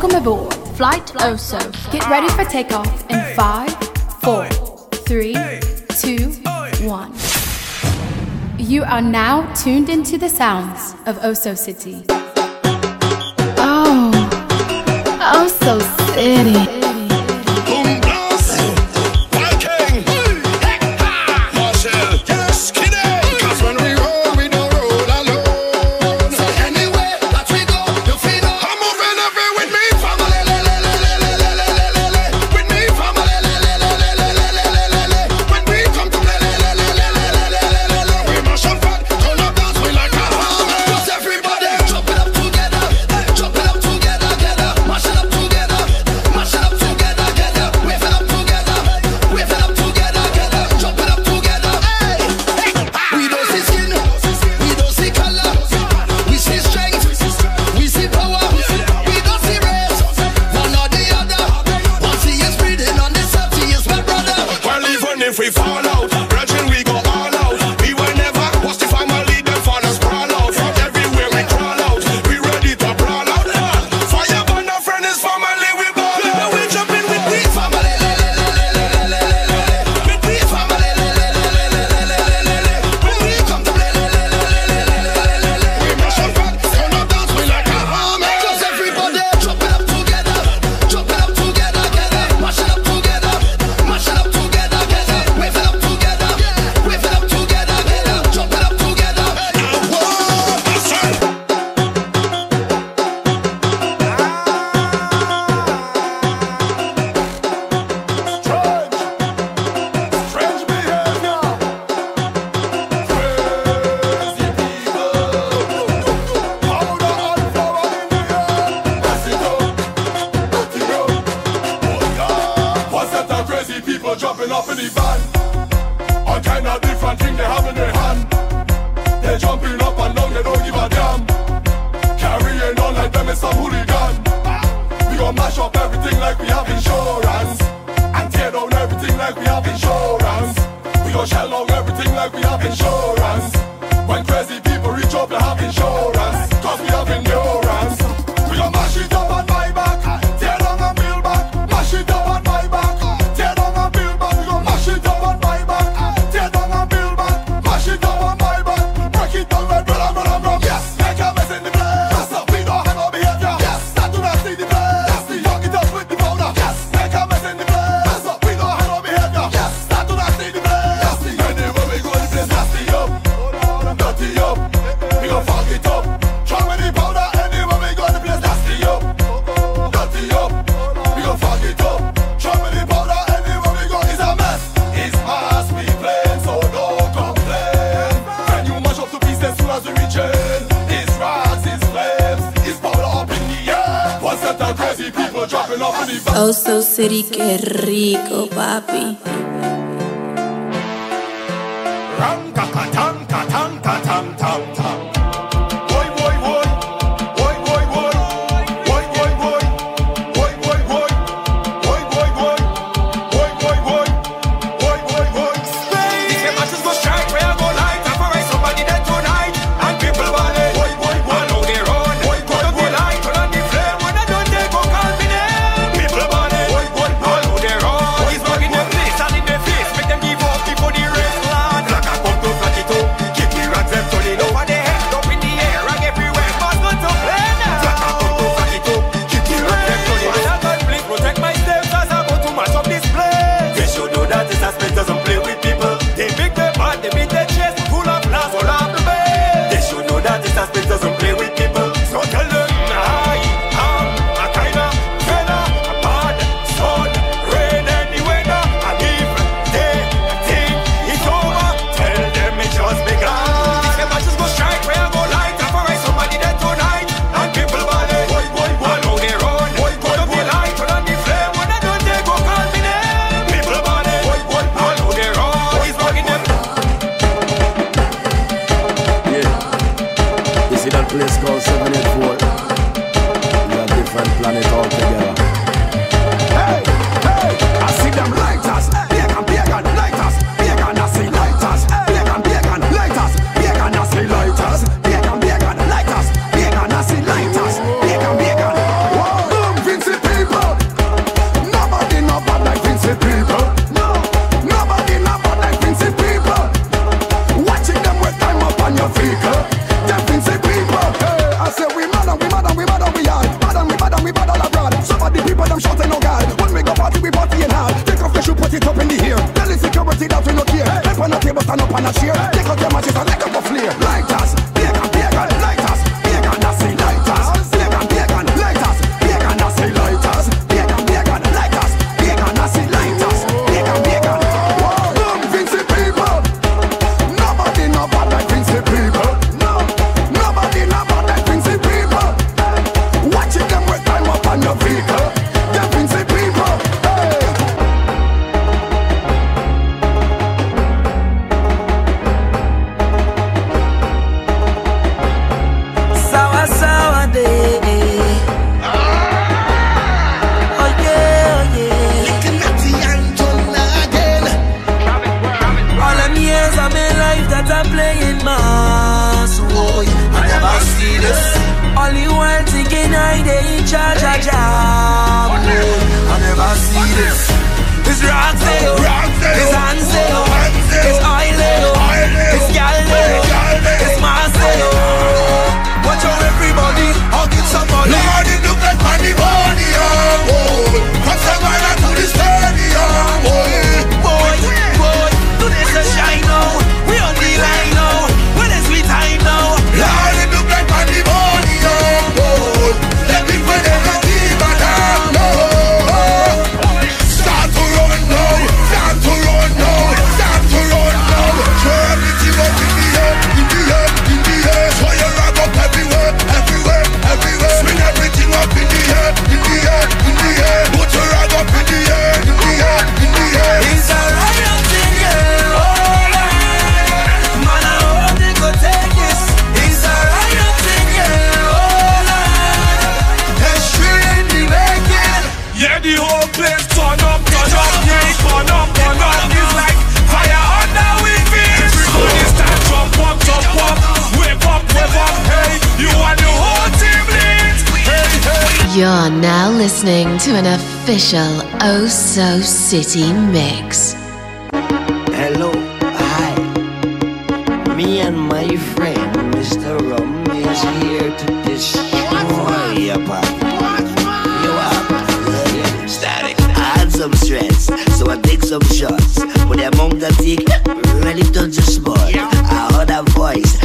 Welcome aboard Flight Oso. Get ready for takeoff in five, four, three, two, one. You are now tuned into the sounds of Oso City. Oh, Oso City. the van. All kind of different things they have in their hand. They jumping up and down, they don't give a damn. Carrying on like them is some hooligan. We gon' mash up everything like we have insurance. And tear down everything like we have insurance. We gon' shell out everything like we have insurance. Oh, so city, qué rico, papi. You're now listening to an official Oh So City mix. Hello, hi. Me and my friend Mr. Rum is here to destroy your body. You are static. I had some stress, so I take some shots. But the amount the take really touch the spot. I heard a voice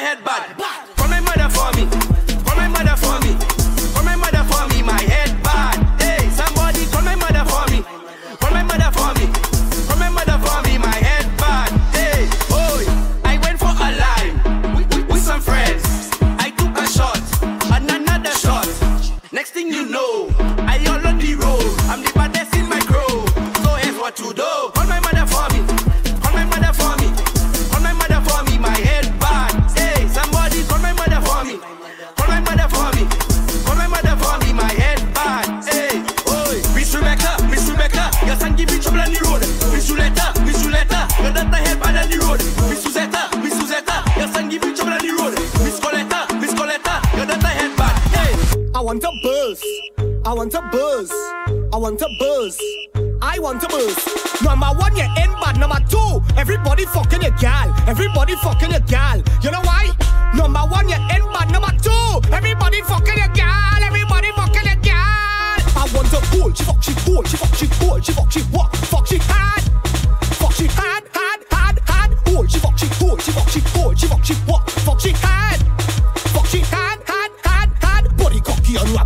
headbutt. want a buzz. I want a buzz. I want a buzz. Number one, you in bad. Number two, everybody fucking a gal. Everybody fucking a gal. You know why? Number one, you in bad. Number two, everybody fucking a gal. Everybody fucking a gal. I want to pull. She fuck, she pull. She fuck, she pull. She fuck, she walk. Fuck, she had. Fuck, she had. Had. Had. Had. Pull. She fuck, she pull. She fuck, she pull. She fuck, she walk. Fuck, she had. Fuck, she had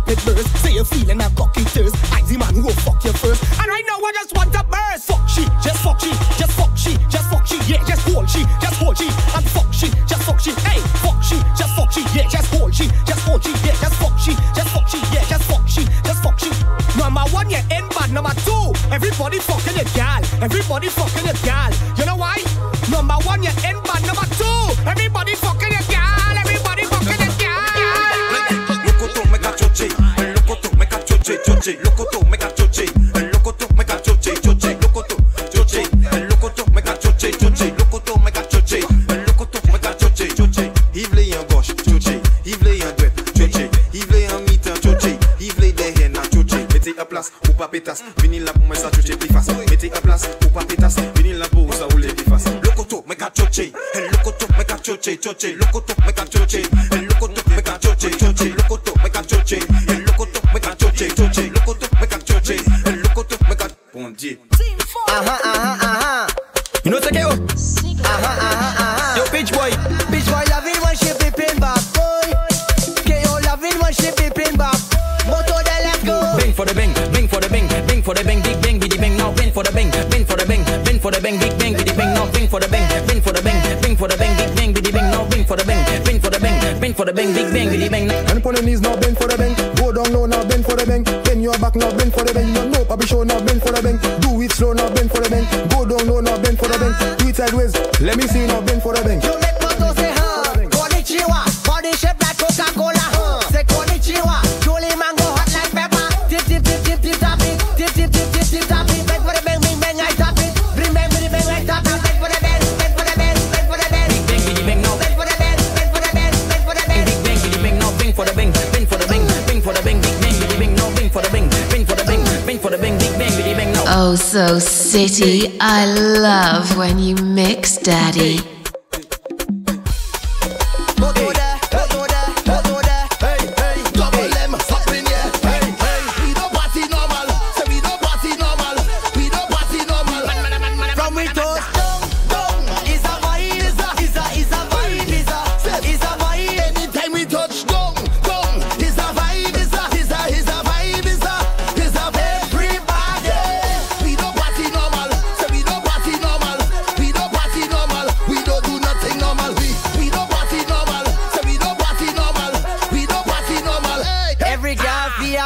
chocolate verse. Say you're feeling a cocky thirst. I'm the man who will fuck you first. And right now I just want to burst. Fuck she, just fuck she, just fuck she, just fuck she, yeah, just hold she, just hold she, and fuck she, just fuck she, hey, fuck she, just fuck she, yeah, just hold she, just hold she, yeah, just fuck she, just fuck she, yeah, just fuck she, just fuck she. Number one, you're in bad. Number two, everybody fucking a gal. Everybody fucking a gal. tchotché. Il veut un mythe, un tchotché. Il veut des haines, un tchotché. Mettez à place ou pas pétasse. Venez là pour moi, ça tchotché plus face. Mettez à place ou pas pétasse. Venez là pour ça rouler plus face. Le coteau, mec à tchotché. Le coteau, mec à tchotché, tchotché. Le coteau, mec à tchotché. Le coteau, mec à tchotché, tchotché. Le coteau, mec à tchotché. Le coteau, mec à tchotché, tchotché. Le coteau, mec à tchotché. Le coteau. Bon Dieu. Ah ah ah ah. Your loving when she peeping back. Moto then let's go. Bang for the bang, bang for the bang, bang for the bang, big bang, biddy bang. Now bang for the bang, bang for the bang, bang for the bang, big bang, biddy bang. Now bang for the bang, bang for the bang, bang for the bang, big bang, biddy bang. Now bang for the bang, bang for the bang, bang for the bang, big bang, biddy bang. And on the knees now bend for the bang. Go down low now bend for the bang. Bend your back now bend for the bang. No, no, Papi show now bend for the bang. Do it slow now bend for the bang. Go down low now bend for the bang. Do it sideways. Let me see you now bend for the bang. City. I love when you mix, Daddy.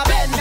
Girl be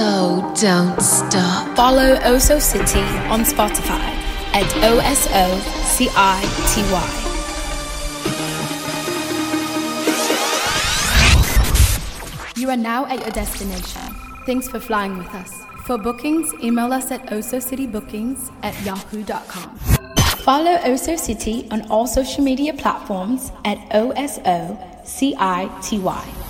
so don't stop. Follow Oso City on Spotify at O S O C I T Y. You are now at your destination. Thanks for flying with us. For bookings, email us at osocitybookings at yahoo.com. Follow Oso City on all social media platforms at OSO CITY.